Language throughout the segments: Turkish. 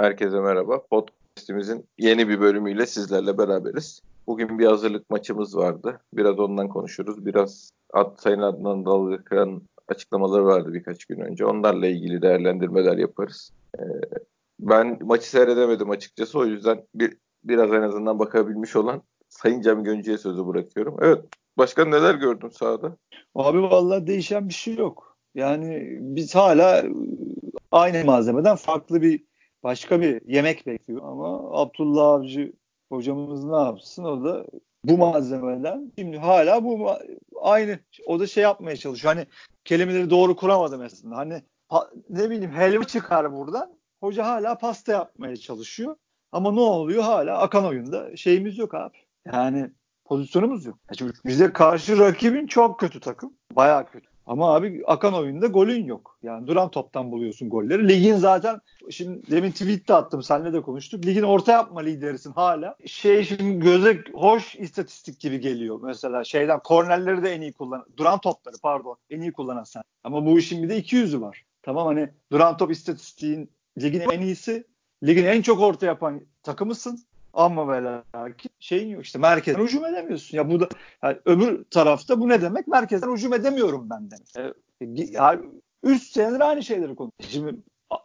Herkese merhaba. Podcast'imizin yeni bir bölümüyle sizlerle beraberiz. Bugün bir hazırlık maçımız vardı. Biraz ondan konuşuruz. Biraz Ad, Sayın Adnan Dalgıkan açıklamaları vardı birkaç gün önce. Onlarla ilgili değerlendirmeler yaparız. Ee, ben maçı seyredemedim açıkçası. O yüzden bir biraz en azından bakabilmiş olan Sayın Cem Göncü'ye sözü bırakıyorum. Evet. Başkan neler gördün sahada? Abi vallahi değişen bir şey yok. Yani biz hala aynı malzemeden farklı bir başka bir yemek bekliyor. Ama Abdullah Avcı hocamız ne yapsın? O da bu malzemeden şimdi hala bu aynı o da şey yapmaya çalışıyor. Hani kelimeleri doğru kuramadı mesela. Hani ne bileyim helva çıkar buradan. Hoca hala pasta yapmaya çalışıyor. Ama ne oluyor? Hala akan oyunda şeyimiz yok abi. Yani pozisyonumuz yok. Yani bize karşı rakibin çok kötü takım. Bayağı kötü. Ama abi akan oyunda golün yok. Yani duran toptan buluyorsun golleri. Ligin zaten şimdi demin tweette attım seninle de konuştuk. Ligin orta yapma liderisin hala. Şey şimdi göze hoş istatistik gibi geliyor. Mesela şeyden kornerleri de en iyi kullanan. Duran topları pardon en iyi kullanan sen. Ama bu işin bir de 200'ü var. Tamam hani duran top istatistiğin ligin en iyisi. Ligin en çok orta yapan takımısın. Ama ve lakin şeyin yok işte merkezden hücum edemiyorsun. Ya bu da yani öbür tarafta bu ne demek? Merkezden hücum edemiyorum ben demek. E, yani üst senedir aynı şeyleri konuşuyor. Şimdi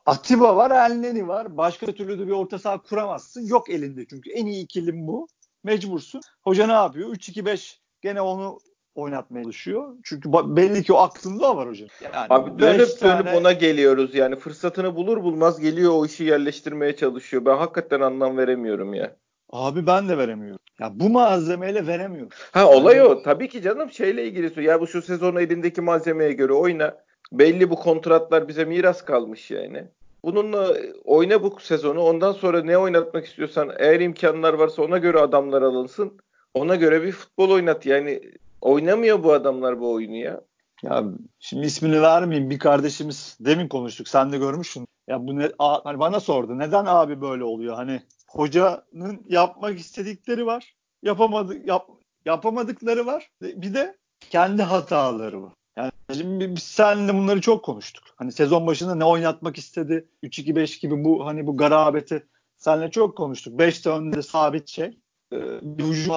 Atiba var, Elneni var. Başka türlü de bir orta saha kuramazsın. Yok elinde çünkü. En iyi ikilim bu. Mecbursun. Hoca ne yapıyor? 3-2-5 gene onu oynatmaya çalışıyor. Çünkü belli ki o aklında var hocam. Yani Abi dönüp tane... dönüp ona geliyoruz yani fırsatını bulur bulmaz geliyor o işi yerleştirmeye çalışıyor. Ben hakikaten anlam veremiyorum ya. Abi ben de veremiyorum. Ya bu malzemeyle veremiyorum. Ha olay o. Tabii ki canım şeyle ilgili. Ya bu şu sezon elindeki malzemeye göre oyna. Belli bu kontratlar bize miras kalmış yani. Bununla oyna bu sezonu. Ondan sonra ne oynatmak istiyorsan eğer imkanlar varsa ona göre adamlar alınsın. Ona göre bir futbol oynat. Yani Oynamıyor bu adamlar bu oyunu ya. Ya şimdi ismini vermeyeyim. Bir kardeşimiz demin konuştuk. Sen de görmüşsün. Ya bu ne a, hani bana sordu. Neden abi böyle oluyor? Hani hocanın yapmak istedikleri var. Yapamadı yap, yapamadıkları var. Bir de kendi hataları var. Yani şimdi biz seninle bunları çok konuştuk. Hani sezon başında ne oynatmak istedi? 3-2-5 gibi bu hani bu garabeti seninle çok konuştuk. 5'te önde sabit şey. Ee, bir hücum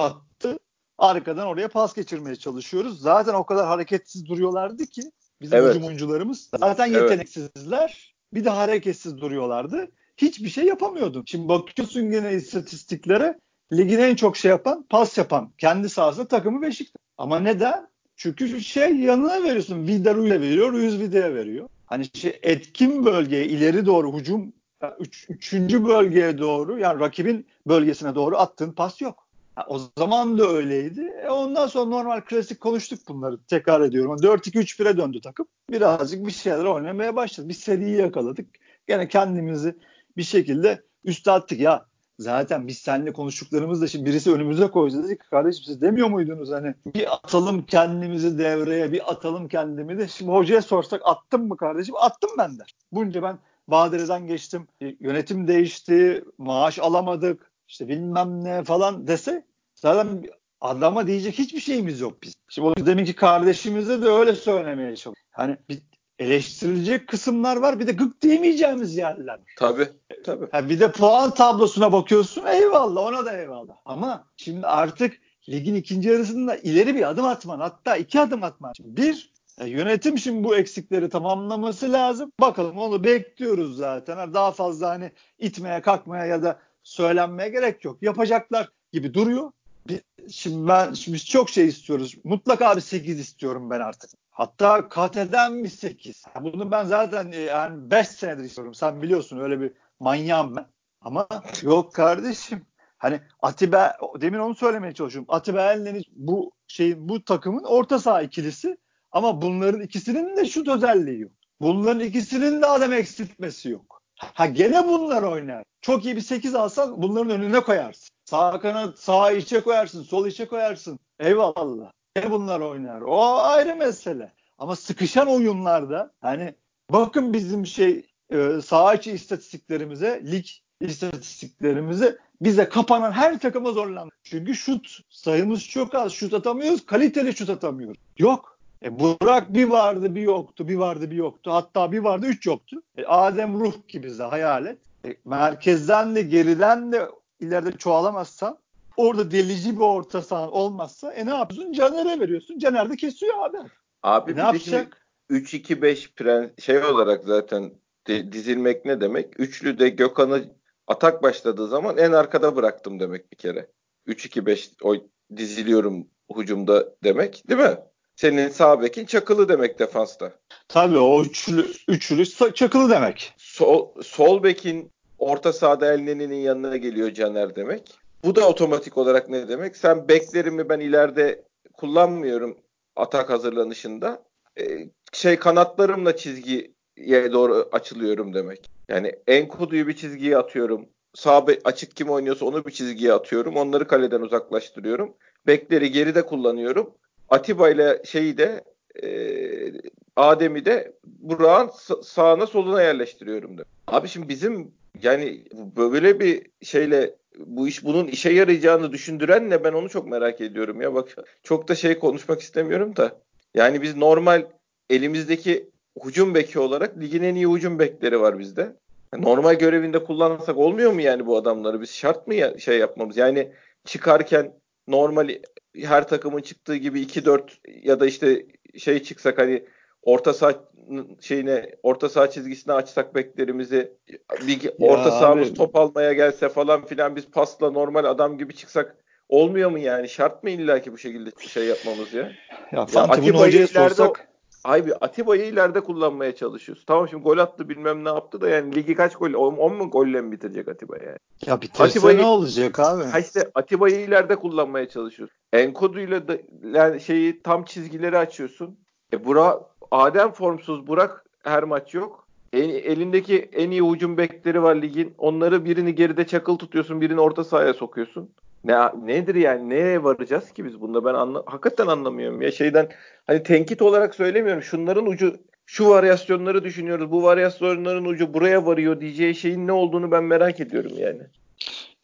arkadan oraya pas geçirmeye çalışıyoruz. Zaten o kadar hareketsiz duruyorlardı ki bizim evet. hücum oyuncularımız. Zaten yeteneksizler. Bir de hareketsiz duruyorlardı. Hiçbir şey yapamıyordun. Şimdi bakıyorsun gene istatistiklere ligin en çok şey yapan, pas yapan kendi sahasında takımı Beşiktaş. Ama neden? Çünkü şey yanına veriyorsun. Vidaru'ya veriyor, Ruiz Vida'ya veriyor. Hani şey etkin bölgeye ileri doğru hücum üç, üçüncü bölgeye doğru yani rakibin bölgesine doğru attığın pas yok. O zaman da öyleydi. E ondan sonra normal klasik konuştuk bunları. Tekrar ediyorum. 4-2-3-1'e döndü takım. Birazcık bir şeyler oynamaya başladı. Bir seriyi yakaladık. Gene kendimizi bir şekilde üste attık. Ya zaten biz seninle konuştuklarımızda şimdi birisi önümüze koydu dedik kardeşim siz demiyor muydunuz hani bir atalım kendimizi devreye bir atalım kendimizi şimdi hocaya sorsak attım mı kardeşim attım ben der. Bunca ben Badire'den geçtim yönetim değişti maaş alamadık işte bilmem ne falan dese zaten adama diyecek hiçbir şeyimiz yok biz. Şimdi o deminki kardeşimize de öyle söylemeye çalışıyor. Hani bir eleştirilecek kısımlar var bir de gık diyemeyeceğimiz yerler. Tabii tabii. Ha bir de puan tablosuna bakıyorsun eyvallah ona da eyvallah. Ama şimdi artık ligin ikinci yarısında ileri bir adım atman hatta iki adım atman. Bir e, yönetim şimdi bu eksikleri tamamlaması lazım. Bakalım onu bekliyoruz zaten. Daha fazla hani itmeye kalkmaya ya da söylenmeye gerek yok. Yapacaklar gibi duruyor. Şimdi ben şimdi çok şey istiyoruz. Mutlaka bir 8 istiyorum ben artık. Hatta KT'den bir 8. Bunu ben zaten e, yani 5 senedir istiyorum. Sen biliyorsun öyle bir manyağım ben. Ama yok kardeşim. Hani Atiba demin onu söylemeye çalışıyorum. Atiba Elneni bu şeyin bu takımın orta saha ikilisi ama bunların ikisinin de şut özelliği yok. Bunların ikisinin de adam eksiltmesi yok. Ha gene bunlar oynar. Çok iyi bir 8 alsan bunların önüne koyarsın. Sağ kanat sağ içe koyarsın, sol içe koyarsın. Eyvallah. Ne bunlar oynar? O ayrı mesele. Ama sıkışan oyunlarda hani bakın bizim şey e, sağ içi istatistiklerimize, lig istatistiklerimize bize kapanan her takıma zorlandı. Çünkü şut sayımız çok az. Şut atamıyoruz. Kaliteli şut atamıyoruz. Yok. E Burak bir vardı bir yoktu. Bir vardı bir yoktu. Hatta bir vardı üç yoktu. E Adem Ruh gibi bize hayal et. E, merkezden de geriden de ileride çoğalamazsan orada delici bir orta saha olmazsa e ne yapıyorsun? Caner'e veriyorsun. Caner de kesiyor abi. Abi e, ne yapacak? 3-2-5 şey olarak zaten dizilmek ne demek? Üçlü de Gökhan'ı atak başladığı zaman en arkada bıraktım demek bir kere. 3-2-5 o diziliyorum hucumda demek değil mi? Senin sağ bekin çakılı demek defansta. Tabii o üçlü, üçlü çakılı demek. Sol, sol bekin orta sahada Elneni'nin yanına geliyor Caner demek. Bu da otomatik olarak ne demek? Sen beklerimi ben ileride kullanmıyorum atak hazırlanışında. Ee, şey kanatlarımla çizgiye doğru açılıyorum demek. Yani Enkudu'yu bir çizgiye atıyorum. Sağ açık kim oynuyorsa onu bir çizgiye atıyorum. Onları kaleden uzaklaştırıyorum. Bekleri geride kullanıyorum. Atiba ile şeyi de e, Adem'i de Burak'ın sağına soluna yerleştiriyorum da. Abi şimdi bizim yani böyle bir şeyle bu iş bunun işe yarayacağını düşündüren ne ben onu çok merak ediyorum ya bak çok da şey konuşmak istemiyorum da yani biz normal elimizdeki hücum beki olarak ligin en iyi hücum bekleri var bizde. Normal görevinde kullansak olmuyor mu yani bu adamları? Biz şart mı ya, şey yapmamız? Yani çıkarken normal her takımın çıktığı gibi 2-4 ya da işte şey çıksak hani orta saha şeyine orta saha çizgisine açsak beklerimizi bir orta sahamız top almaya gelse falan filan biz pasla normal adam gibi çıksak olmuyor mu yani? Şart mı illa ki bu şekilde şey yapmamız ya? Ya, ya Atiba'yı ileride sorsak... Abi Atiba'yı ileride kullanmaya çalışıyoruz. Tamam şimdi gol attı bilmem ne yaptı da yani ligi kaç gol 10 mu golle mi bitirecek Atiba yani? Ya bitirse Atiba'yı, ne olacak abi? Ha işte Atiba'yı ileride kullanmaya çalışıyoruz. Enkodu'yla da yani şeyi tam çizgileri açıyorsun. E Burak Adem formsuz Burak her maç yok. En, elindeki en iyi hücum bekleri var ligin. Onları birini geride çakıl tutuyorsun, birini orta sahaya sokuyorsun. Ne nedir yani? Neye varacağız ki biz bunda? Ben anla, hakikaten anlamıyorum. Ya şeyden hani tenkit olarak söylemiyorum. Şunların ucu şu varyasyonları düşünüyoruz. Bu varyasyonların ucu buraya varıyor diyeceği şeyin ne olduğunu ben merak ediyorum yani.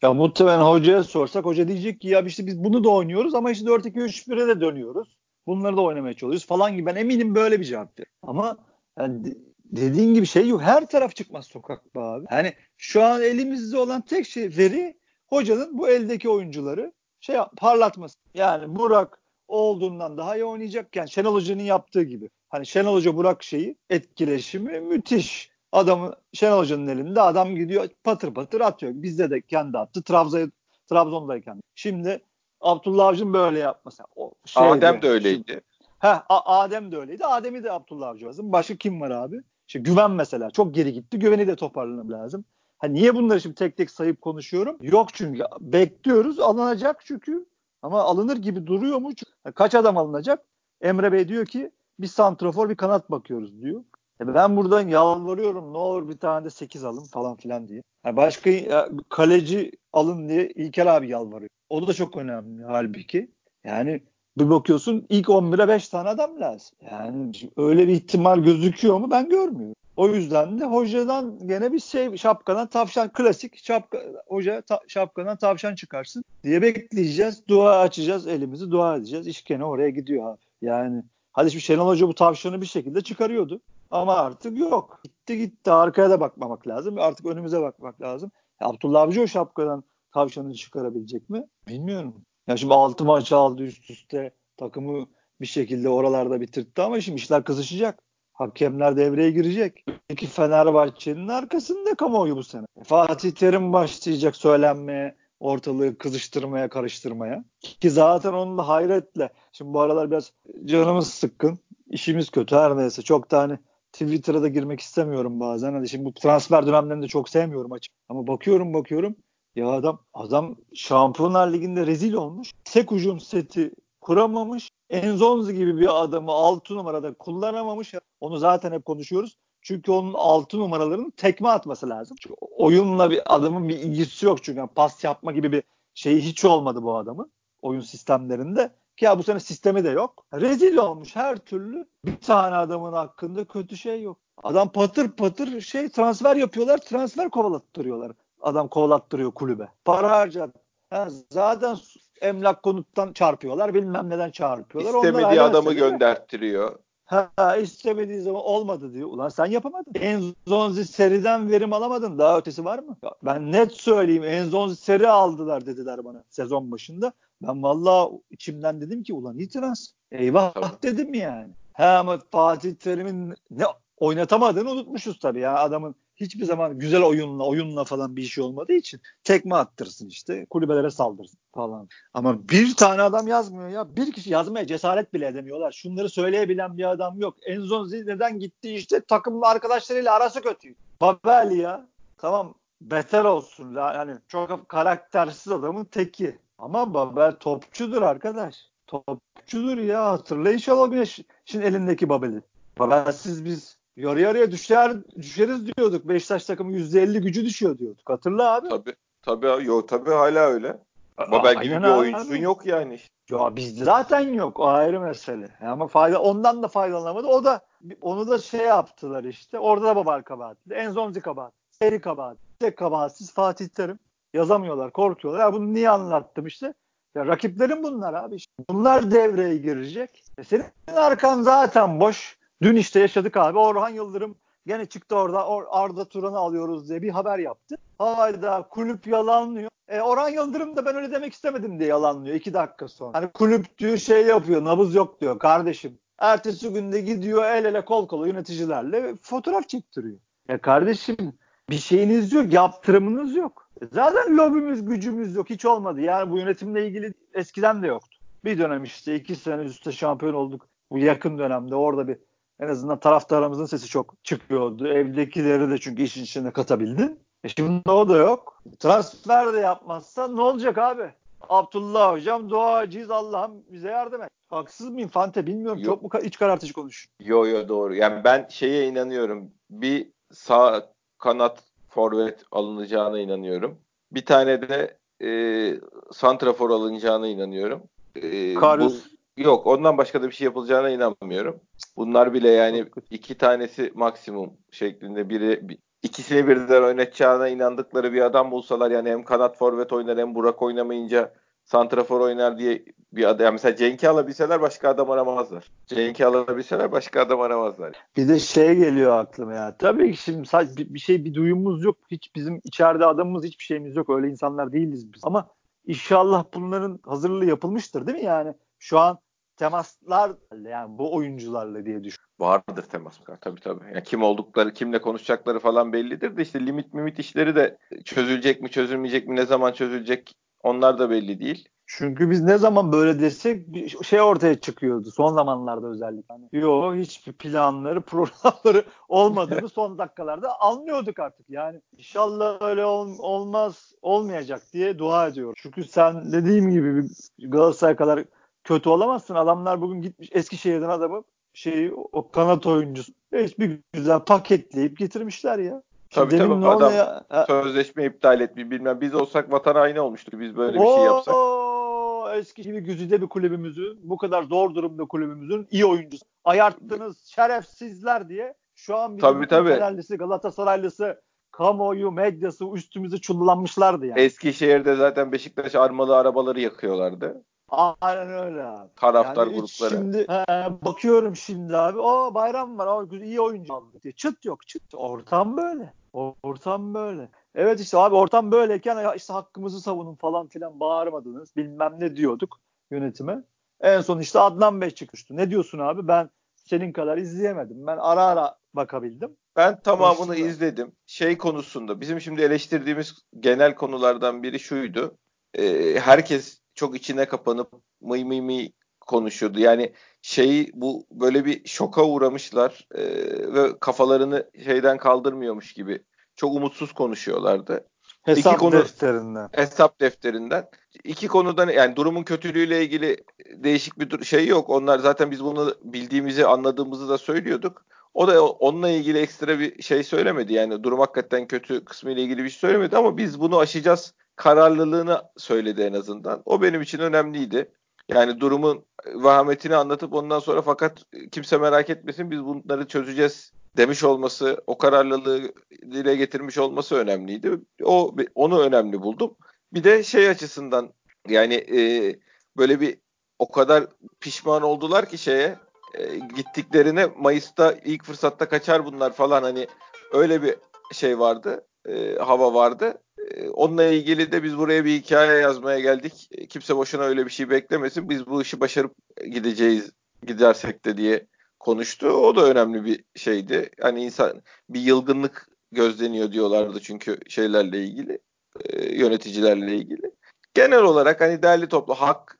Ya muhtemelen hocaya sorsak hoca diyecek ki ya işte biz bunu da oynuyoruz ama işte 4-2-3-1'e de dönüyoruz. Bunları da oynamaya çalışıyoruz falan gibi. Ben eminim böyle bir cevap verir. Ama yani dediğin gibi şey yok. Her taraf çıkmaz sokak be abi. Yani şu an elimizde olan tek şey veri hocanın bu eldeki oyuncuları şey parlatması. Yani Burak olduğundan daha iyi oynayacakken Şenol Hoca'nın yaptığı gibi. Hani Şenol Hoca Burak şeyi etkileşimi müthiş. Adamı Şenol Hoca'nın elinde adam gidiyor patır patır atıyor. Bizde de kendi attı. Trabzon'da Trabzon'dayken. Şimdi Abdullah Avcı'nın böyle yapması. O şeyde, Adem de öyleydi. Ha Adem de öyleydi. Adem'i de Abdullah Avcı lazım. Başka kim var abi? İşte Güven mesela çok geri gitti. Güveni de toparlanır lazım. Ha niye bunları şimdi tek tek sayıp konuşuyorum? Yok çünkü bekliyoruz alınacak çünkü ama alınır gibi duruyor mu? Kaç adam alınacak? Emre Bey diyor ki bir santrofor bir kanat bakıyoruz diyor. E ben buradan yalvarıyorum ne olur bir tane de 8 alın falan filan diye. Yani başka ya, kaleci alın diye İlker abi yalvarıyor. O da çok önemli halbuki. Yani bir bakıyorsun ilk 11'e 5 tane adam lazım. Yani öyle bir ihtimal gözüküyor mu ben görmüyorum. O yüzden de hocadan gene bir şey şapkadan tavşan klasik şapka hoca ta, şapkadan tavşan çıkarsın diye bekleyeceğiz. Dua açacağız elimizi dua edeceğiz. İş gene oraya gidiyor abi. Yani hadi şimdi Şenol Hoca bu tavşanı bir şekilde çıkarıyordu. Ama artık yok. Gitti gitti. Arkaya da bakmamak lazım. Artık önümüze bakmak lazım. Abdullah Avcı o şapkadan tavşanı çıkarabilecek mi? Bilmiyorum. Ya şimdi 6 maç aldı üst üste. Takımı bir şekilde oralarda bitirtti ama şimdi işler kızışacak. Hakemler devreye girecek. Peki Fenerbahçe'nin arkasında kamuoyu bu sene. Fatih Terim başlayacak söylenmeye, ortalığı kızıştırmaya, karıştırmaya. Ki zaten onun da hayretle. Şimdi bu aralar biraz canımız sıkkın. işimiz kötü her neyse. Çok da hani Twitter'a da girmek istemiyorum bazen. Hani şimdi bu transfer dönemlerinde çok sevmiyorum açık. Ama bakıyorum bakıyorum. Ya adam adam Şampiyonlar Ligi'nde rezil olmuş. Tek ucum seti kuramamış. Enzonzi gibi bir adamı 6 numarada kullanamamış. Onu zaten hep konuşuyoruz. Çünkü onun 6 numaralarının tekme atması lazım. Çünkü oyunla bir adamın bir ilgisi yok çünkü yani pas yapma gibi bir şeyi hiç olmadı bu adamın oyun sistemlerinde. Ki ya bu sene sistemi de yok. Rezil olmuş her türlü. Bir tane adamın hakkında kötü şey yok. Adam patır patır şey transfer yapıyorlar. Transfer kovalattırıyorlar. Adam kovalattırıyor kulübe. Para harcar. Yani zaten emlak konuttan çarpıyorlar. Bilmem neden çarpıyorlar. İstemediği adamı gönderttiriyor. Ha istemediği zaman olmadı diyor. Ulan sen yapamadın. Enzonzi seriden verim alamadın. Daha ötesi var mı? Ya ben net söyleyeyim. Enzonzi seri aldılar dediler bana sezon başında. Ben vallahi içimden dedim ki ulan iyi trans. Eyvah tabii. dedim yani. Ha ama Fatih Terim'in ne oynatamadığını unutmuşuz tabii ya. Adamın hiçbir zaman güzel oyunla oyunla falan bir şey olmadığı için tekme attırsın işte kulübelere saldırsın falan. Ama bir tane adam yazmıyor ya. Bir kişi yazmaya cesaret bile edemiyorlar. Şunları söyleyebilen bir adam yok. Enzonzi neden gitti işte takım arkadaşlarıyla arası kötü. Babel ya. Tamam beter olsun. Yani çok karaktersiz adamın teki. Ama Babel topçudur arkadaş. Topçudur ya. Hatırla inşallah Güneş'in elindeki Babel'i. Babelsiz biz yarı yarıya düşer, düşeriz diyorduk. Beşiktaş takımı %50 gücü düşüyor diyorduk. Hatırla abi. Tabii. Tabii abi. Yok tabii hala öyle. Babel gibi bir oyuncusun abi. yok yani. Ya bizde zaten yok. O ayrı mesele. Ama fayda ondan da faydalanamadı. O da onu da şey yaptılar işte. Orada da Babel kabahatli. Enzonzi kabahat. Seri kabahat. Tek kabahatsiz Fatih Terim. Yazamıyorlar, korkuyorlar. Ya bunu niye anlattım işte? Ya rakiplerin bunlar abi. Bunlar devreye girecek. E senin arkan zaten boş. Dün işte yaşadık abi. Orhan Yıldırım gene çıktı orada Or Arda Turan'ı alıyoruz diye bir haber yaptı. Hayda kulüp yalanlıyor. E, Orhan Yıldırım da ben öyle demek istemedim diye yalanlıyor iki dakika sonra. Hani kulüp diyor şey yapıyor nabız yok diyor kardeşim. Ertesi günde gidiyor el ele kol kola yöneticilerle fotoğraf çektiriyor. Ya kardeşim bir şeyiniz yok yaptırımınız yok. E, zaten lobimiz gücümüz yok hiç olmadı. Yani bu yönetimle ilgili eskiden de yoktu. Bir dönem işte iki sene üstte şampiyon olduk. Bu yakın dönemde orada bir en azından taraftarımızın sesi çok çıkıyordu. Evdekileri de çünkü işin içine katabildin. E şimdi o da yok. Transfer de yapmazsan ne olacak abi? Abdullah hocam duacıyız Allah'ım bize yardım et. Haksız mıyım Fante bilmiyorum. Yok. Çok mu iç karartıcı konuş? Yo yo doğru. Yani ben şeye inanıyorum. Bir sağ kanat forvet alınacağına inanıyorum. Bir tane de e, santrafor alınacağına inanıyorum. E, Karius. Yok ondan başka da bir şey yapılacağına inanmıyorum. Bunlar bile yani iki tanesi maksimum şeklinde biri ikisini birden oynatacağına inandıkları bir adam bulsalar yani hem kanat forvet oynar hem Burak oynamayınca santrafor oynar diye bir adam. Yani mesela Cenk'i alabilseler başka adam aramazlar. Cenk'i alabilseler başka adam aramazlar. Bir de şey geliyor aklıma ya. Tabii ki şimdi sadece bir şey bir duyumumuz yok. Hiç bizim içeride adamımız hiçbir şeyimiz yok. Öyle insanlar değiliz biz. Ama inşallah bunların hazırlığı yapılmıştır değil mi yani? Şu an temaslar yani bu oyuncularla diye düşün. Vardır temaslar tabii tabii. Yani kim oldukları, kimle konuşacakları falan bellidir de işte limit mimit işleri de çözülecek mi, çözülmeyecek mi, ne zaman çözülecek onlar da belli değil. Çünkü biz ne zaman böyle desek bir şey ortaya çıkıyordu son zamanlarda özellikle. Hani, yo hiçbir planları, programları olmadığını son dakikalarda anlıyorduk artık. Yani inşallah öyle ol, olmaz, olmayacak diye dua ediyorum. Çünkü sen dediğim gibi Galatasaray kadar kötü olamazsın. Adamlar bugün gitmiş Eskişehir'den adamı şeyi o kanat oyuncusu bir güzel paketleyip getirmişler ya. Tabii Demin tabii adam ya? sözleşme iptal etmiş bilmem. Biz olsak vatan haini olmuştuk biz böyle bir Oo, şey yapsak. Eski gibi güzide bir kulübümüzü bu kadar zor durumda kulübümüzün iyi oyuncusu ayarttınız şerefsizler diye şu an bizim tabii, tabii. Fenerlisi Galatasaraylısı kamuoyu medyası üstümüze çullanmışlardı yani. Eskişehir'de zaten Beşiktaş armalı arabaları yakıyorlardı. Aynen öyle abi. Taraftar yani grupları. Şimdi he, bakıyorum şimdi abi. O bayram var. O iyi oyuncu aldı diye. Çıt yok çıt. Ortam böyle. Ortam böyle. Evet işte abi ortam böyleyken işte hakkımızı savunun falan filan bağırmadınız. Bilmem ne diyorduk yönetime. En son işte Adnan Bey çıkmıştı. Ne diyorsun abi? Ben senin kadar izleyemedim. Ben ara ara bakabildim. Ben tamamını Konusunda. izledim. Şey konusunda bizim şimdi eleştirdiğimiz genel konulardan biri şuydu. Ee, herkes çok içine kapanıp mıy mıy mıy konuşuyordu. Yani şeyi bu böyle bir şoka uğramışlar e, ve kafalarını şeyden kaldırmıyormuş gibi çok umutsuz konuşuyorlardı. Hesap İki konu, defterinden. Hesap defterinden. İki konudan yani durumun kötülüğüyle ilgili değişik bir şey yok. Onlar zaten biz bunu bildiğimizi anladığımızı da söylüyorduk. O da onunla ilgili ekstra bir şey söylemedi. Yani durum hakikaten kötü kısmı ile ilgili bir şey söylemedi ama biz bunu aşacağız kararlılığını söyledi en azından. O benim için önemliydi. Yani durumun vahametini anlatıp ondan sonra fakat kimse merak etmesin biz bunları çözeceğiz demiş olması, o kararlılığı dile getirmiş olması önemliydi. O onu önemli buldum. Bir de şey açısından yani e, böyle bir o kadar pişman oldular ki şeye e, gittiklerine Mayıs'ta ilk fırsatta kaçar bunlar falan hani öyle bir şey vardı. E, hava vardı. E, onunla ilgili de biz buraya bir hikaye yazmaya geldik. E, kimse boşuna öyle bir şey beklemesin. Biz bu işi başarıp gideceğiz gidersek de diye konuştu. O da önemli bir şeydi. Hani insan bir yılgınlık gözleniyor diyorlardı çünkü şeylerle ilgili, e, yöneticilerle ilgili. Genel olarak hani değerli toplu hak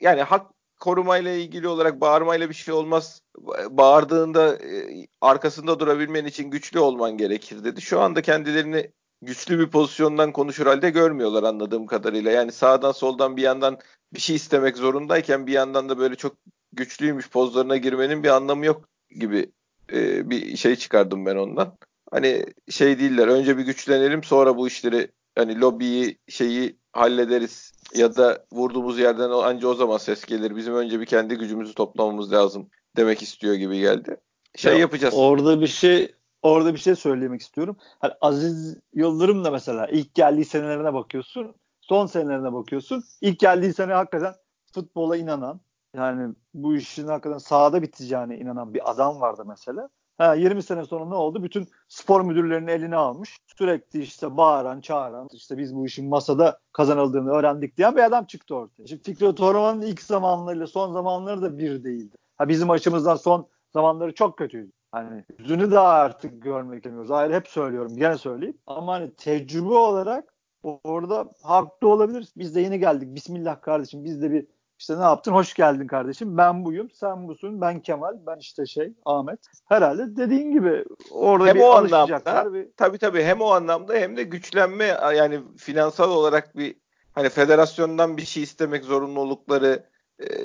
yani hak korumayla ilgili olarak bağırmayla bir şey olmaz. Bağırdığında e, arkasında durabilmen için güçlü olman gerekir dedi. Şu anda kendilerini güçlü bir pozisyondan konuşur halde görmüyorlar anladığım kadarıyla. Yani sağdan soldan bir yandan bir şey istemek zorundayken bir yandan da böyle çok güçlüymüş pozlarına girmenin bir anlamı yok gibi e, bir şey çıkardım ben ondan. Hani şey değiller önce bir güçlenelim sonra bu işleri hani lobiyi şeyi hallederiz ya da vurduğumuz yerden anca o zaman ses gelir. Bizim önce bir kendi gücümüzü toplamamız lazım demek istiyor gibi geldi. Şey ya, yapacağız. Orada bir şey orada bir şey söylemek istiyorum. Hani Aziz Yıldırım da mesela ilk geldiği senelerine bakıyorsun, son senelerine bakıyorsun. İlk geldiği sene hakikaten futbola inanan, yani bu işin hakikaten sahada biteceğine inanan bir adam vardı mesela. Ha, 20 sene sonra ne oldu? Bütün spor müdürlerinin eline almış. Sürekli işte bağıran, çağıran, işte biz bu işin masada kazanıldığını öğrendik diyen bir adam çıktı ortaya. Şimdi Fikret Orman'ın ilk zamanlarıyla son zamanları da bir değildi. Ha, bizim açımızdan son zamanları çok kötüydü. Hani yüzünü de artık görmek istemiyoruz. Ayrı hep söylüyorum. Gene söyleyeyim. Ama hani tecrübe olarak orada haklı olabiliriz. Biz de yeni geldik. Bismillah kardeşim. Biz de bir işte ne yaptın? Hoş geldin kardeşim. Ben buyum, sen busun, ben Kemal, ben işte şey Ahmet. Herhalde dediğin gibi orada hem bir o anlamda, bir... tabii tabii hem o anlamda hem de güçlenme yani finansal olarak bir hani federasyondan bir şey istemek zorunlulukları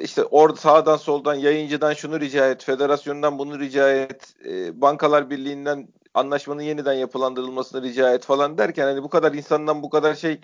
işte orada sağdan soldan yayıncıdan şunu rica et, federasyondan bunu rica et, e, bankalar birliğinden anlaşmanın yeniden yapılandırılmasını rica et falan derken hani bu kadar insandan bu kadar şey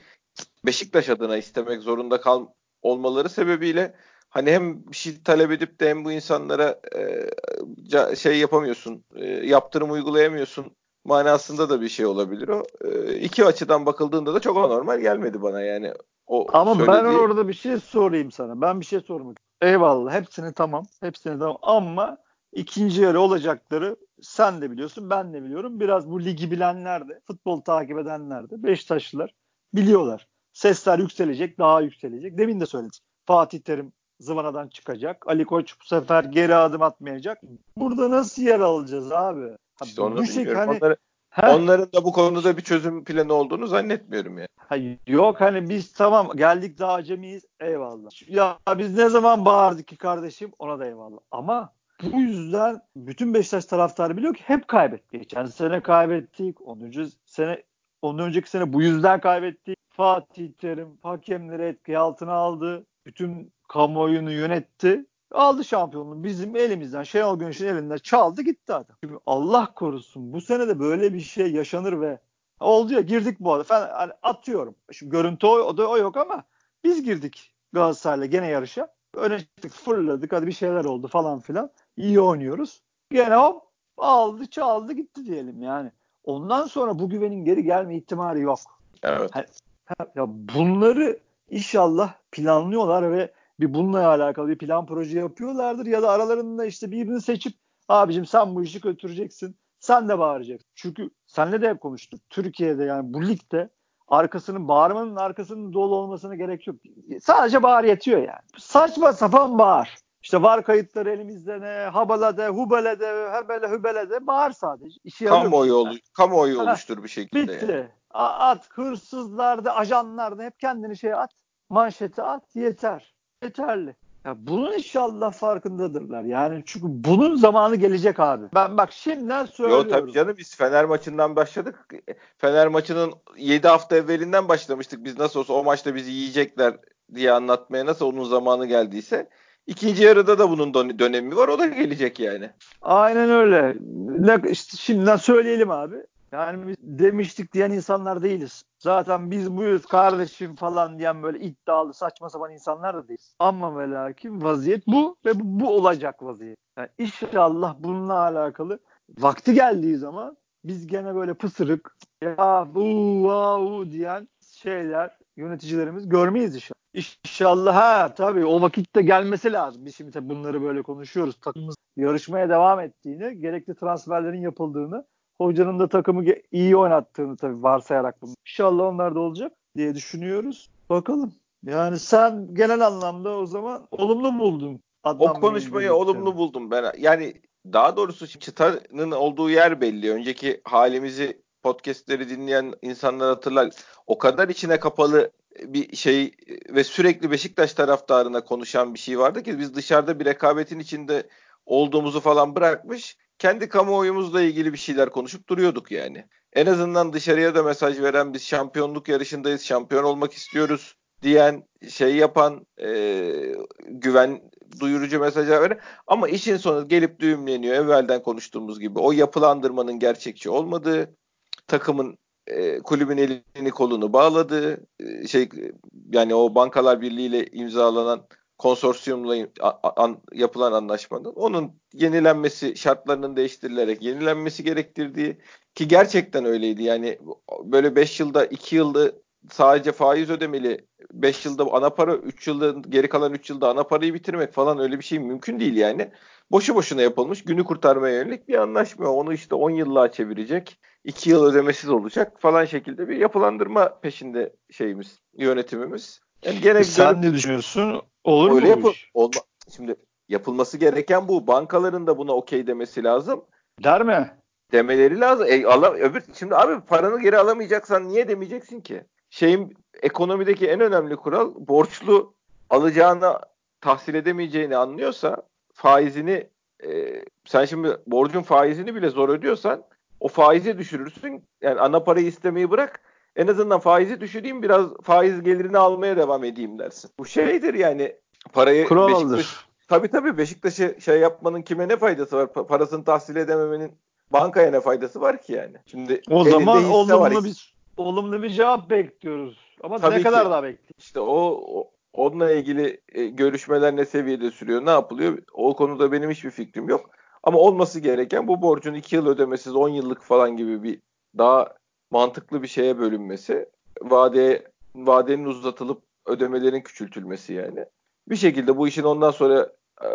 Beşiktaş adına istemek zorunda kal olmaları sebebiyle hani hem bir şey talep edip de hem bu insanlara e, şey yapamıyorsun, e, yaptırım uygulayamıyorsun manasında da bir şey olabilir o. E, iki açıdan bakıldığında da çok anormal gelmedi bana yani. O Ama söylediği... ben orada bir şey sorayım sana. Ben bir şey sormak Eyvallah. Hepsini tamam. Hepsini tamam. Ama ikinci yarı olacakları sen de biliyorsun, ben de biliyorum. Biraz bu ligi bilenler de, futbol takip edenler de, Beşiktaşlılar biliyorlar. Sesler yükselecek, daha yükselecek. Demin de söyledim. Fatih Terim zıvanadan çıkacak. Ali Koç bu sefer geri adım atmayacak. Burada nasıl yer alacağız abi? İşte bu şey hani, Onları, onların da bu konuda bir çözüm planı olduğunu zannetmiyorum ya. Yani. Yok hani biz tamam geldik daha acemiyiz eyvallah. Ya biz ne zaman bağırdık ki kardeşim ona da eyvallah. Ama bu yüzden bütün Beşiktaş taraftarı biliyor ki hep kaybettik. Geçen sene kaybettik. 10. sene ondan önceki sene bu yüzden kaybettik. Fatih Terim hakemleri etki altına aldı. Bütün kamuoyunu yönetti. Aldı şampiyonluğu bizim elimizden Şenol Güneş'in elinden çaldı gitti adam. Şimdi Allah korusun bu sene de böyle bir şey yaşanır ve oldu ya girdik bu arada. Ben hani atıyorum. Şimdi görüntü o, o da o yok ama biz girdik Galatasaray'la gene yarışa. Öne çıktık fırladık hadi bir şeyler oldu falan filan. İyi oynuyoruz. Gene hop aldı çaldı gitti diyelim yani. Ondan sonra bu güvenin geri gelme ihtimali yok. Evet. Hani ya bunları inşallah planlıyorlar ve bir bununla alakalı bir plan proje yapıyorlardır ya da aralarında işte birini seçip abicim sen bu işi götüreceksin. Sen de bağıracaksın. Çünkü senle de hep konuştuk. Türkiye'de yani bu ligde arkasının bağırmanın arkasının dolu olmasına gerek yok. Sadece bağır yetiyor yani. Saçma sapan bağır. İşte var kayıtları elimizde ne, habalade, hubelede, hebele, hübelede bağır sadece. İşi kamuoyu, olu, kamuoyu oluştur bir şekilde. Bitti. Yani at hırsızlarda, ajanlarda hep kendini şey at. Manşeti at yeter. Yeterli. Ya bunun inşallah farkındadırlar. Yani çünkü bunun zamanı gelecek abi. Ben bak şimdiden söylüyorum. Yok tabii canım biz Fener maçından başladık. Fener maçının 7 hafta evvelinden başlamıştık. Biz nasıl olsa o maçta bizi yiyecekler diye anlatmaya nasıl onun zamanı geldiyse. İkinci yarıda da bunun dönemi var. O da gelecek yani. Aynen öyle. Ne, işte şimdiden söyleyelim abi. Yani biz demiştik diyen insanlar değiliz. Zaten biz buyuz kardeşim falan diyen böyle iddialı saçma sapan insanlar da değiliz. Ama ve lakin vaziyet bu ve bu, bu olacak vaziyet. Yani inşallah bununla alakalı vakti geldiği zaman biz gene böyle pısırık ya bu wow diyen şeyler yöneticilerimiz görmeyiz inşallah. İnşallah ha tabii o vakitte gelmesi lazım. Biz şimdi bunları böyle konuşuyoruz. Takımımız yarışmaya devam ettiğini, gerekli transferlerin yapıldığını, hocanın da takımı iyi oynattığını tabii varsayarak bunu. İnşallah onlar da olacak diye düşünüyoruz. Bakalım. Yani sen genel anlamda o zaman olumlu buldun. Adnan o konuşmayı olumlu buldum ben. Yani daha doğrusu çıtanın olduğu yer belli. Önceki halimizi podcastleri dinleyen insanlar hatırlar. O kadar içine kapalı bir şey ve sürekli Beşiktaş taraftarına konuşan bir şey vardı ki biz dışarıda bir rekabetin içinde olduğumuzu falan bırakmış. Kendi kamuoyumuzla ilgili bir şeyler konuşup duruyorduk yani. En azından dışarıya da mesaj veren biz şampiyonluk yarışındayız, şampiyon olmak istiyoruz diyen, şey yapan, e, güven duyurucu mesajlar veren ama işin sonu gelip düğümleniyor evvelden konuştuğumuz gibi. O yapılandırmanın gerçekçi olmadığı, takımın e, kulübün elini kolunu bağladı. E, şey yani o bankalar birliğiyle imzalanan konsorsiyumla an, yapılan anlaşmanın onun yenilenmesi şartlarının değiştirilerek yenilenmesi gerektirdiği ki gerçekten öyleydi. Yani böyle 5 yılda 2 yılda sadece faiz ödemeli 5 yılda ana para 3 yılda geri kalan 3 yılda ana parayı bitirmek falan öyle bir şey mümkün değil yani. Boşu boşuna yapılmış günü kurtarmaya yönelik bir anlaşma. Onu işte 10 yıllığa çevirecek. 2 yıl ödemesiz olacak falan şekilde bir yapılandırma peşinde şeyimiz, yönetimimiz. Yani gene Sen dönüp, ne düşünüyorsun? Olur öyle yapı, olma, Şimdi yapılması gereken bu. Bankaların da buna okey demesi lazım. Der mi? Demeleri lazım. E, ala, öbür, şimdi abi paranı geri alamayacaksan niye demeyeceksin ki? Şeyin ekonomideki en önemli kural borçlu alacağını tahsil edemeyeceğini anlıyorsa faizini e, sen şimdi borcun faizini bile zor ödüyorsan o faizi düşürürsün. Yani ana parayı istemeyi bırak. En azından faizi düşüreyim biraz faiz gelirini almaya devam edeyim dersin. Bu şeydir yani parayı Kuraldır. Beşiktaş, tabii tabii Beşiktaş'ı şey yapmanın kime ne faydası var? Parasını tahsil edememenin bankaya ne faydası var ki yani? Şimdi o zaman olumlu bir olumlu bir cevap bekliyoruz. Ama tabii ne kadar daha bekliyoruz? İşte o, o onunla ilgili e, görüşmeler ne seviyede sürüyor, ne yapılıyor? O konuda benim hiçbir fikrim yok. Ama olması gereken bu borcun 2 yıl ödemesiz 10 yıllık falan gibi bir daha mantıklı bir şeye bölünmesi. Vade, vadenin uzatılıp ödemelerin küçültülmesi yani. Bir şekilde bu işin ondan sonra e,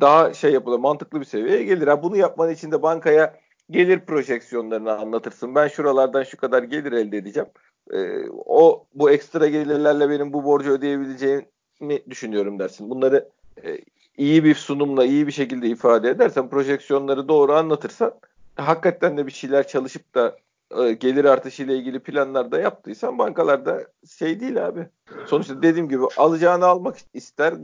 daha şey yapılır, mantıklı bir seviyeye gelir. Ha, bunu yapman için de bankaya gelir projeksiyonlarını anlatırsın. Ben şuralardan şu kadar gelir elde edeceğim. Ee, o bu ekstra gelirlerle benim bu borcu ödeyebileceğimi düşünüyorum dersin. Bunları e, iyi bir sunumla iyi bir şekilde ifade edersen, projeksiyonları doğru anlatırsan hakikaten de bir şeyler çalışıp da e, gelir artışıyla ilgili planlar da yaptıysan bankalarda şey değil abi. Sonuçta dediğim gibi alacağını almak ister.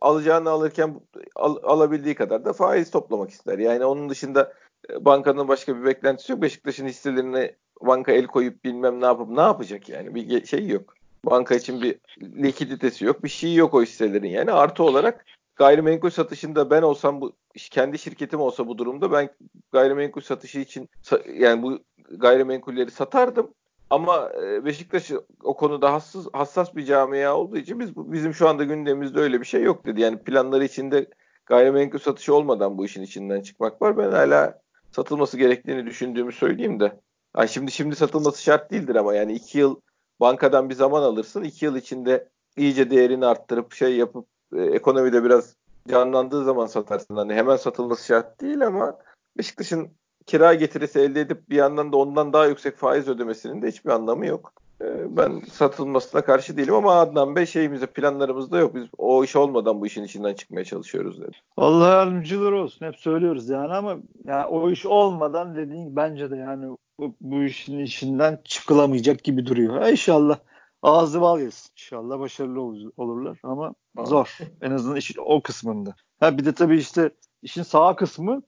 Alacağını alırken al, alabildiği kadar da faiz toplamak ister. Yani onun dışında e, bankanın başka bir beklentisi yok. Beşiktaş'ın hisselerine banka el koyup bilmem ne yapıp ne yapacak yani bir şey yok. Banka için bir likiditesi yok. Bir şey yok o hisselerin yani. Artı olarak gayrimenkul satışında ben olsam bu kendi şirketim olsa bu durumda ben gayrimenkul satışı için yani bu gayrimenkulleri satardım. Ama e, Beşiktaş o konuda hassas, hassas bir camia olduğu için biz bizim şu anda gündemimizde öyle bir şey yok dedi. Yani planları içinde gayrimenkul satışı olmadan bu işin içinden çıkmak var. Ben hala satılması gerektiğini düşündüğümü söyleyeyim de. Yani şimdi şimdi satılması şart değildir ama yani iki yıl bankadan bir zaman alırsın. iki yıl içinde iyice değerini arttırıp şey yapıp e, ekonomide biraz canlandığı zaman satarsın. Hani hemen satılması şart değil ama Beşiktaş'ın kira getirisi elde edip bir yandan da ondan daha yüksek faiz ödemesinin de hiçbir anlamı yok. E, ben satılmasına karşı değilim ama Adnan Bey şeyimizde planlarımızda yok. Biz o iş olmadan bu işin içinden çıkmaya çalışıyoruz dedi. Allah yardımcılar olsun. Hep söylüyoruz yani ama yani o iş olmadan dediğin bence de yani bu, bu işin içinden çıkılamayacak gibi duruyor. İnşallah ağzı bal yesin. İnşallah başarılı olurlar ama zor. En azından işin o kısmında. Ha bir de tabii işte işin sağ kısmı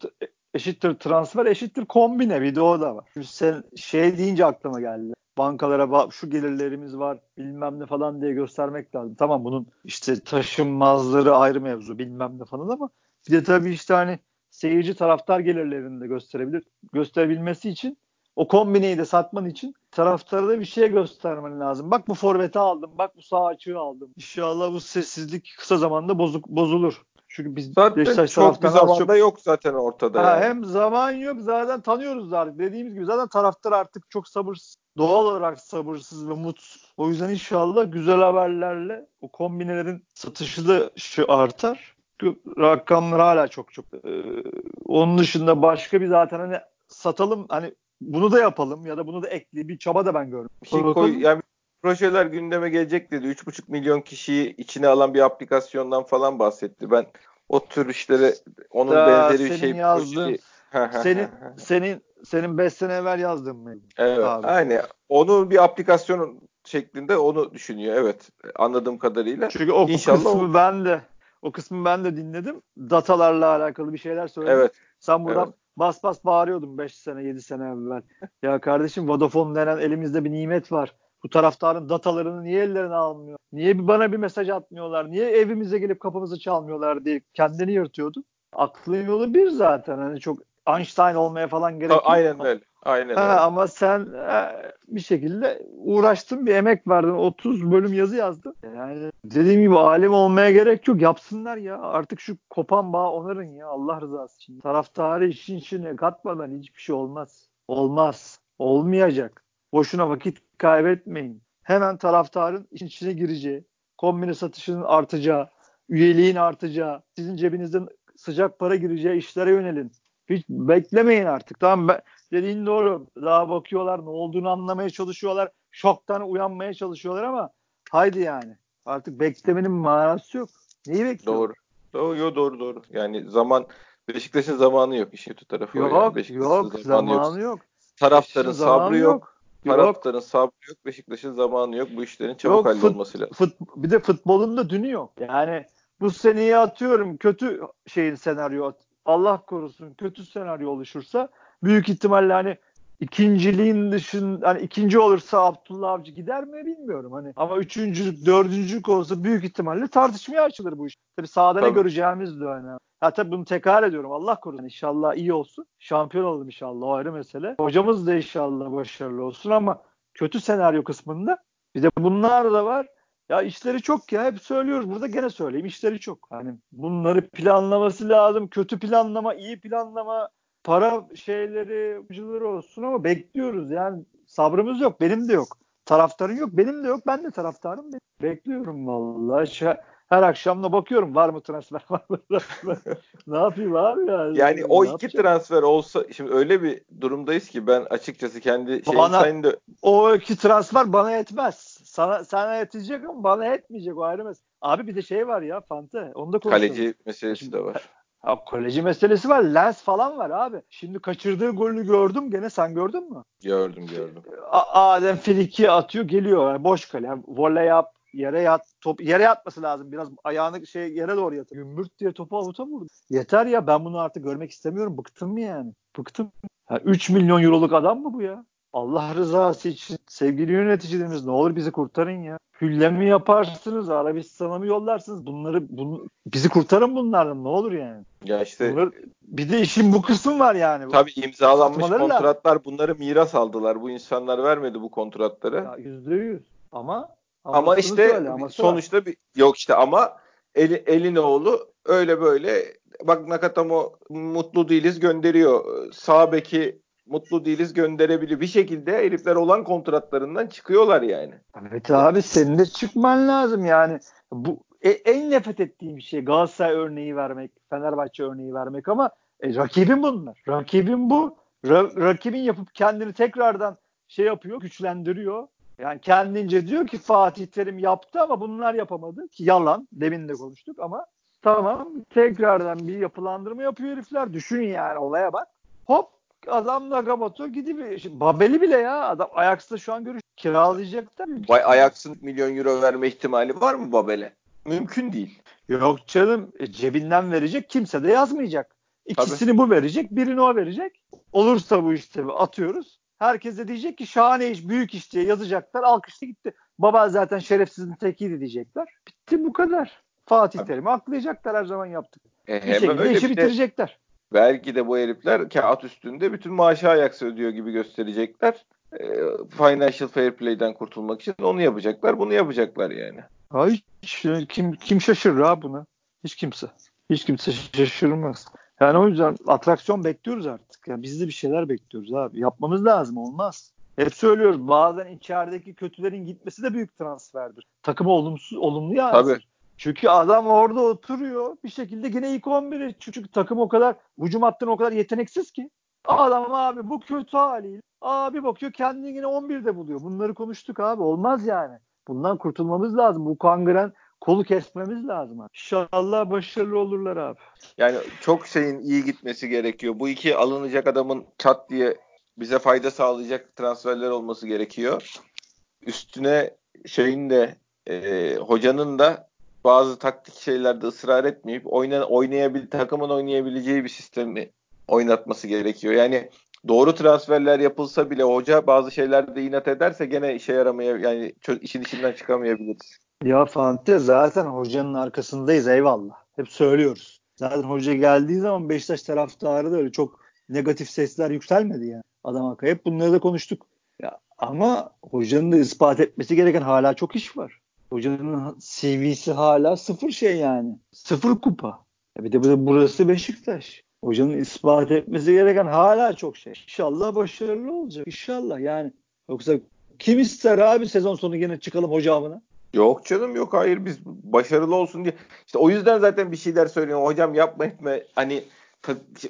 eşittir transfer eşittir kombine bir de o da var. Şimdi sen şey deyince aklıma geldi. Bankalara şu gelirlerimiz var bilmem ne falan diye göstermek lazım. Tamam bunun işte taşınmazları ayrı mevzu bilmem ne falan ama bir de tabii işte hani seyirci taraftar gelirlerini de gösterebilir. Gösterebilmesi için o kombineyi de satman için taraftara da bir şey göstermen lazım. Bak bu forveti aldım, bak bu sağ açığı aldım. İnşallah bu sessizlik kısa zamanda bozuk, bozulur. Çünkü biz zaten Beşiktaş çok bir zamanda çok... yok zaten ortada. Ha, yani. Hem zaman yok zaten tanıyoruz artık. Dediğimiz gibi zaten taraftar artık çok sabırsız. Doğal olarak sabırsız ve mutsuz. O yüzden inşallah güzel haberlerle o kombinelerin satışı da şu artar. Rakamlar hala çok çok. Ee, onun dışında başka bir zaten hani satalım hani bunu da yapalım ya da bunu da ekleyip bir çaba da ben görmüyorum. Bir şey koy, yani projeler gündeme gelecek dedi. 3,5 milyon kişiyi içine alan bir aplikasyondan falan bahsetti. Ben o tür işlere onun Ya, benzeri bir senin şey yazdığın- senin senin senin 5 sene evvel yazdığın mı? Evet. Abi. Aynı. Onu bir aplikasyon şeklinde onu düşünüyor. Evet. Anladığım kadarıyla. Çünkü o İnşallah kısmı o- ben de o kısmı ben de dinledim. Datalarla alakalı bir şeyler söyledin. Evet. Sen buradan Evet. Bas bas bağırıyordun 5 sene 7 sene evvel. ya kardeşim Vodafone denen elimizde bir nimet var. Bu taraftarın datalarını niye ellerine almıyor? Niye bir- bana bir mesaj atmıyorlar? Niye evimize gelip kapımızı çalmıyorlar diye kendini yırtıyordu. Aklın yolu bir zaten. Hani çok Einstein olmaya falan gerek yok. aynen öyle. Aynen Ha, öyle. ama sen e, bir şekilde uğraştın bir emek verdin 30 bölüm yazı yazdın. Yani dediğim gibi alim olmaya gerek yok yapsınlar ya artık şu kopan bağı onarın ya Allah rızası için. Taraftarı işin içine katmadan hiçbir şey olmaz. Olmaz. Olmayacak. Boşuna vakit kaybetmeyin. Hemen taraftarın işin içine gireceği, kombine satışının artacağı, üyeliğin artacağı, sizin cebinizden sıcak para gireceği işlere yönelin. Hiç beklemeyin artık. Tamam ben, dediğin doğru. Daha bakıyorlar ne olduğunu anlamaya çalışıyorlar. Şoktan uyanmaya çalışıyorlar ama haydi yani. Artık beklemenin manası yok. Neyi bekliyor? Doğru. Doğru, yo, doğru doğru. Yani zaman Beşiktaş'ın zamanı yok işin kötü tarafı Yok yani. Beşiktaş'ın yok zamanı yok. Taraftarın Beşiktaş'ın zamanı sabrı yok. Yok. Taraftarın sabrı yok. Beşiktaş'ın zamanı yok. Bu işlerin çabuk Yok, hallolması lazım. Fut, bir de futbolun da dünü yok. Yani bu seneyi atıyorum kötü şeyin senaryo Allah korusun kötü senaryo oluşursa büyük ihtimalle hani ikinciliğin dışında hani ikinci olursa Abdullah Avcı gider mi bilmiyorum hani ama üçüncülük dördüncülük olsa büyük ihtimalle tartışmaya açılır bu iş. Tabii sahada ne Tabii. göreceğimiz de önemli. Ha tabii bunu tekrar ediyorum Allah korusun inşallah iyi olsun şampiyon olalım inşallah o ayrı mesele. Hocamız da inşallah başarılı olsun ama kötü senaryo kısmında bir de bunlar da var. Ya işleri çok ya hep söylüyoruz burada gene söyleyeyim işleri çok. Hani bunları planlaması lazım. Kötü planlama, iyi planlama, para şeyleri, ucuları olsun ama bekliyoruz. Yani sabrımız yok. Benim de yok. Taraftarın yok. Benim de yok. Ben de taraftarım. Bekliyorum vallahi. Şu- Her akşam da bakıyorum var mı transfer var mı ne yapayım abi ya? Yani o iki yapacağım? transfer olsa şimdi öyle bir durumdayız ki ben açıkçası kendi şeyim Bana- sayın da o iki transfer bana yetmez. Sana sana yetecek ama bana yetmeyecek o ayrı mesele. Abi bir de şey var ya Fante. Onu da konuşalım. kaleci meselesi de var. Ha, kaleci meselesi var. Lens falan var abi. Şimdi kaçırdığı golü gördüm gene sen gördün mü? Gördüm gördüm. A- Adem friki atıyor geliyor. Yani boş kale. Yani voley yap yere yat. Top yere yatması lazım. Biraz ayağını şey yere doğru yatır. Gümbürt diye topu avuta vurdu. Yeter ya ben bunu artık görmek istemiyorum. Bıktım mı yani? Bıktım. Ha, 3 milyon euroluk adam mı bu ya? Allah rızası için sevgili yöneticilerimiz ne olur bizi kurtarın ya. Hülle mi yaparsınız? Arabistan'a mı yollarsınız? Bunları bunu, bizi kurtarın bunlardan ne olur yani. Ya işte Bunlar, bir de işin bu kısmı var yani. tabii imzalanmış Satmaları kontratlar bunları miras aldılar. Bu insanlar vermedi bu kontratları. Ya Yüzde yüz. Ama ama işte söyle, aması var. sonuçta bir yok işte ama Eli, Elinoğlu öyle böyle bak Nakatamo mutlu değiliz gönderiyor. Sağ beki mutlu değiliz gönderebiliyor. Bir şekilde herifler olan kontratlarından çıkıyorlar yani. Evet abi senin de çıkman lazım yani. Bu e- en nefret ettiğim şey Galatasaray örneği vermek, Fenerbahçe örneği vermek ama e, rakibin bunlar. Rakibin bu. Ra- rakibin yapıp kendini tekrardan şey yapıyor, güçlendiriyor. Yani kendince diyor ki Fatih Terim yaptı ama bunlar yapamadı. Ki yalan. Demin de konuştuk ama tamam tekrardan bir yapılandırma yapıyor herifler. Düşün yani olaya bak. Hop adam Nagamoto gidiyor. Şimdi Babeli bile ya adam Ajax'ta şu an görüş kiralayacaklar. Vay Ajax'ın milyon euro verme ihtimali var mı Babel'e? Mümkün değil. Yok canım e, cebinden verecek kimse de yazmayacak. İkisini bu verecek birini o verecek. Olursa bu işte atıyoruz. Herkes de diyecek ki şahane iş büyük iş diye yazacaklar. Alkışlı gitti. Baba zaten şerefsizin tekiydi diyecekler. Bitti bu kadar. Fatih Tabii. Terim'i aklayacaklar her zaman yaptık. E, Bir şekilde işi bitirecekler. Belki de bu herifler kağıt üstünde bütün maaşı Ajax ödüyor gibi gösterecekler. E, financial fair play'den kurtulmak için onu yapacaklar. Bunu yapacaklar yani. Ay hiç- kim kim şaşırır ha buna? Hiç kimse. Hiç kimse şaşırmaz. Yani o yüzden atraksiyon bekliyoruz artık. Yani biz de bir şeyler bekliyoruz abi. Yapmamız lazım olmaz. Hep söylüyoruz bazen içerideki kötülerin gitmesi de büyük transferdir. Takımı olumsuz olumlu yansır. Tabii. Çünkü adam orada oturuyor bir şekilde yine ilk 11'e çünkü takım o kadar hücum hattına o kadar yeteneksiz ki. Adam abi bu kötü haliyle abi bakıyor kendini yine 11'de buluyor. Bunları konuştuk abi olmaz yani. Bundan kurtulmamız lazım. Bu kangren kolu kesmemiz lazım. Abi. İnşallah başarılı olurlar abi. Yani çok şeyin iyi gitmesi gerekiyor. Bu iki alınacak adamın çat diye bize fayda sağlayacak transferler olması gerekiyor. Üstüne şeyin de e, hocanın da bazı taktik şeylerde ısrar etmeyip oyna, oynayabil takımın oynayabileceği bir sistemi oynatması gerekiyor. Yani doğru transferler yapılsa bile hoca bazı şeylerde inat ederse gene işe yaramaya yani işin içinden çıkamayabiliriz. Ya Fante zaten hocanın arkasındayız eyvallah. Hep söylüyoruz. Zaten hoca geldiği zaman Beşiktaş taraftarı da öyle çok negatif sesler yükselmedi yani adam hakkında. Hep bunları da konuştuk. Ya, ama hocanın da ispat etmesi gereken hala çok iş var. Hocanın CV'si hala sıfır şey yani. Sıfır kupa. Ya bir de, burası Beşiktaş. Hocanın ispat etmesi gereken hala çok şey. İnşallah başarılı olacak. İnşallah yani. Yoksa kim ister abi sezon sonu yine çıkalım hocamına? Yok canım yok hayır biz başarılı olsun diye. İşte o yüzden zaten bir şeyler söylüyorum. Hocam yapma etme. Hani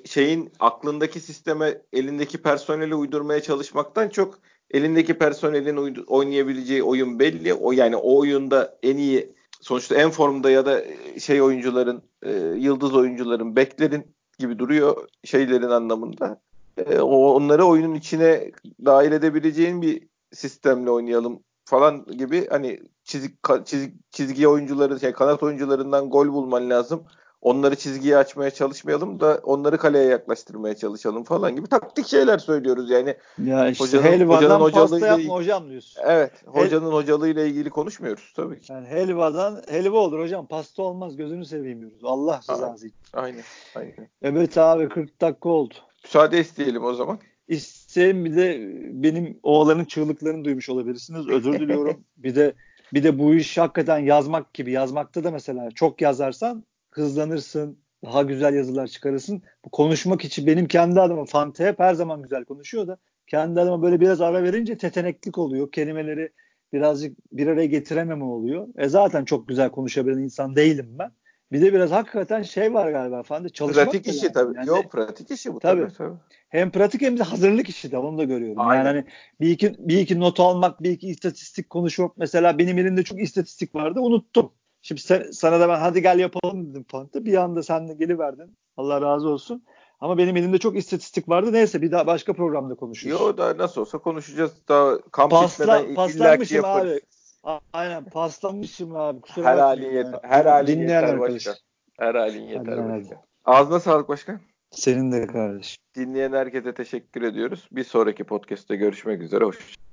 şeyin aklındaki sisteme elindeki personeli uydurmaya çalışmaktan çok elindeki personelin oynayabileceği oyun belli. O yani o oyunda en iyi sonuçta en formda ya da şey oyuncuların e, yıldız oyuncuların beklerin gibi duruyor şeylerin anlamında. E, onları oyunun içine dahil edebileceğin bir sistemle oynayalım falan gibi hani çizik çizik çizgi oyuncuları şey kanat oyuncularından gol bulman lazım. Onları çizgiye açmaya çalışmayalım da onları kaleye yaklaştırmaya çalışalım falan gibi taktik şeyler söylüyoruz yani. Ya işte hocanın, helvadan hocanın pasta yapma hocam diyorsun. Evet. Hocanın Hel- hocalığıyla ilgili konuşmuyoruz tabii ki. Yani helvadan helva olur hocam. Pasta olmaz. Gözünü seveyim diyoruz. Allah rızası için. Aynen. Aynen. Evet abi 40 dakika oldu. Müsaade isteyelim o zaman. İsteyin bir de benim oğlanın çığlıklarını duymuş olabilirsiniz. Özür diliyorum. bir de bir de bu iş hakikaten yazmak gibi. Yazmakta da mesela çok yazarsan hızlanırsın. Daha güzel yazılar çıkarırsın. Bu konuşmak için benim kendi adıma Fante hep her zaman güzel konuşuyor da kendi adıma böyle biraz ara verince teteneklik oluyor. Kelimeleri birazcık bir araya getirememe oluyor. E zaten çok güzel konuşabilen insan değilim ben. Bir de biraz hakikaten şey var galiba çalışmak pratik işi tabii. Yani, Yok pratik işi bu tabii. tabii. tabii. Hem pratik hem de hazırlık işi de onu da görüyorum. Aynen. Yani hani bir iki bir iki not almak, bir iki istatistik konuşmak mesela benim elimde çok istatistik vardı unuttum. Şimdi sen, sana da ben hadi gel yapalım dedim Fanta. Bir anda sen de geliverdin. Allah razı olsun. Ama benim elimde çok istatistik vardı. Neyse bir daha başka programda konuşuruz. Yo da nasıl olsa konuşacağız. Daha kamp Pasla, paslanmışım yaparız. abi. Aynen paslanmışım abi. Kusura her halin yeter. Her halin yeter arkadaş. başkan. Her halin yeter hadi, başkan. Ağzına sağlık başkan. Senin de kardeş. Dinleyen herkese teşekkür ediyoruz. Bir sonraki podcast'te görüşmek üzere. Hoşçakalın.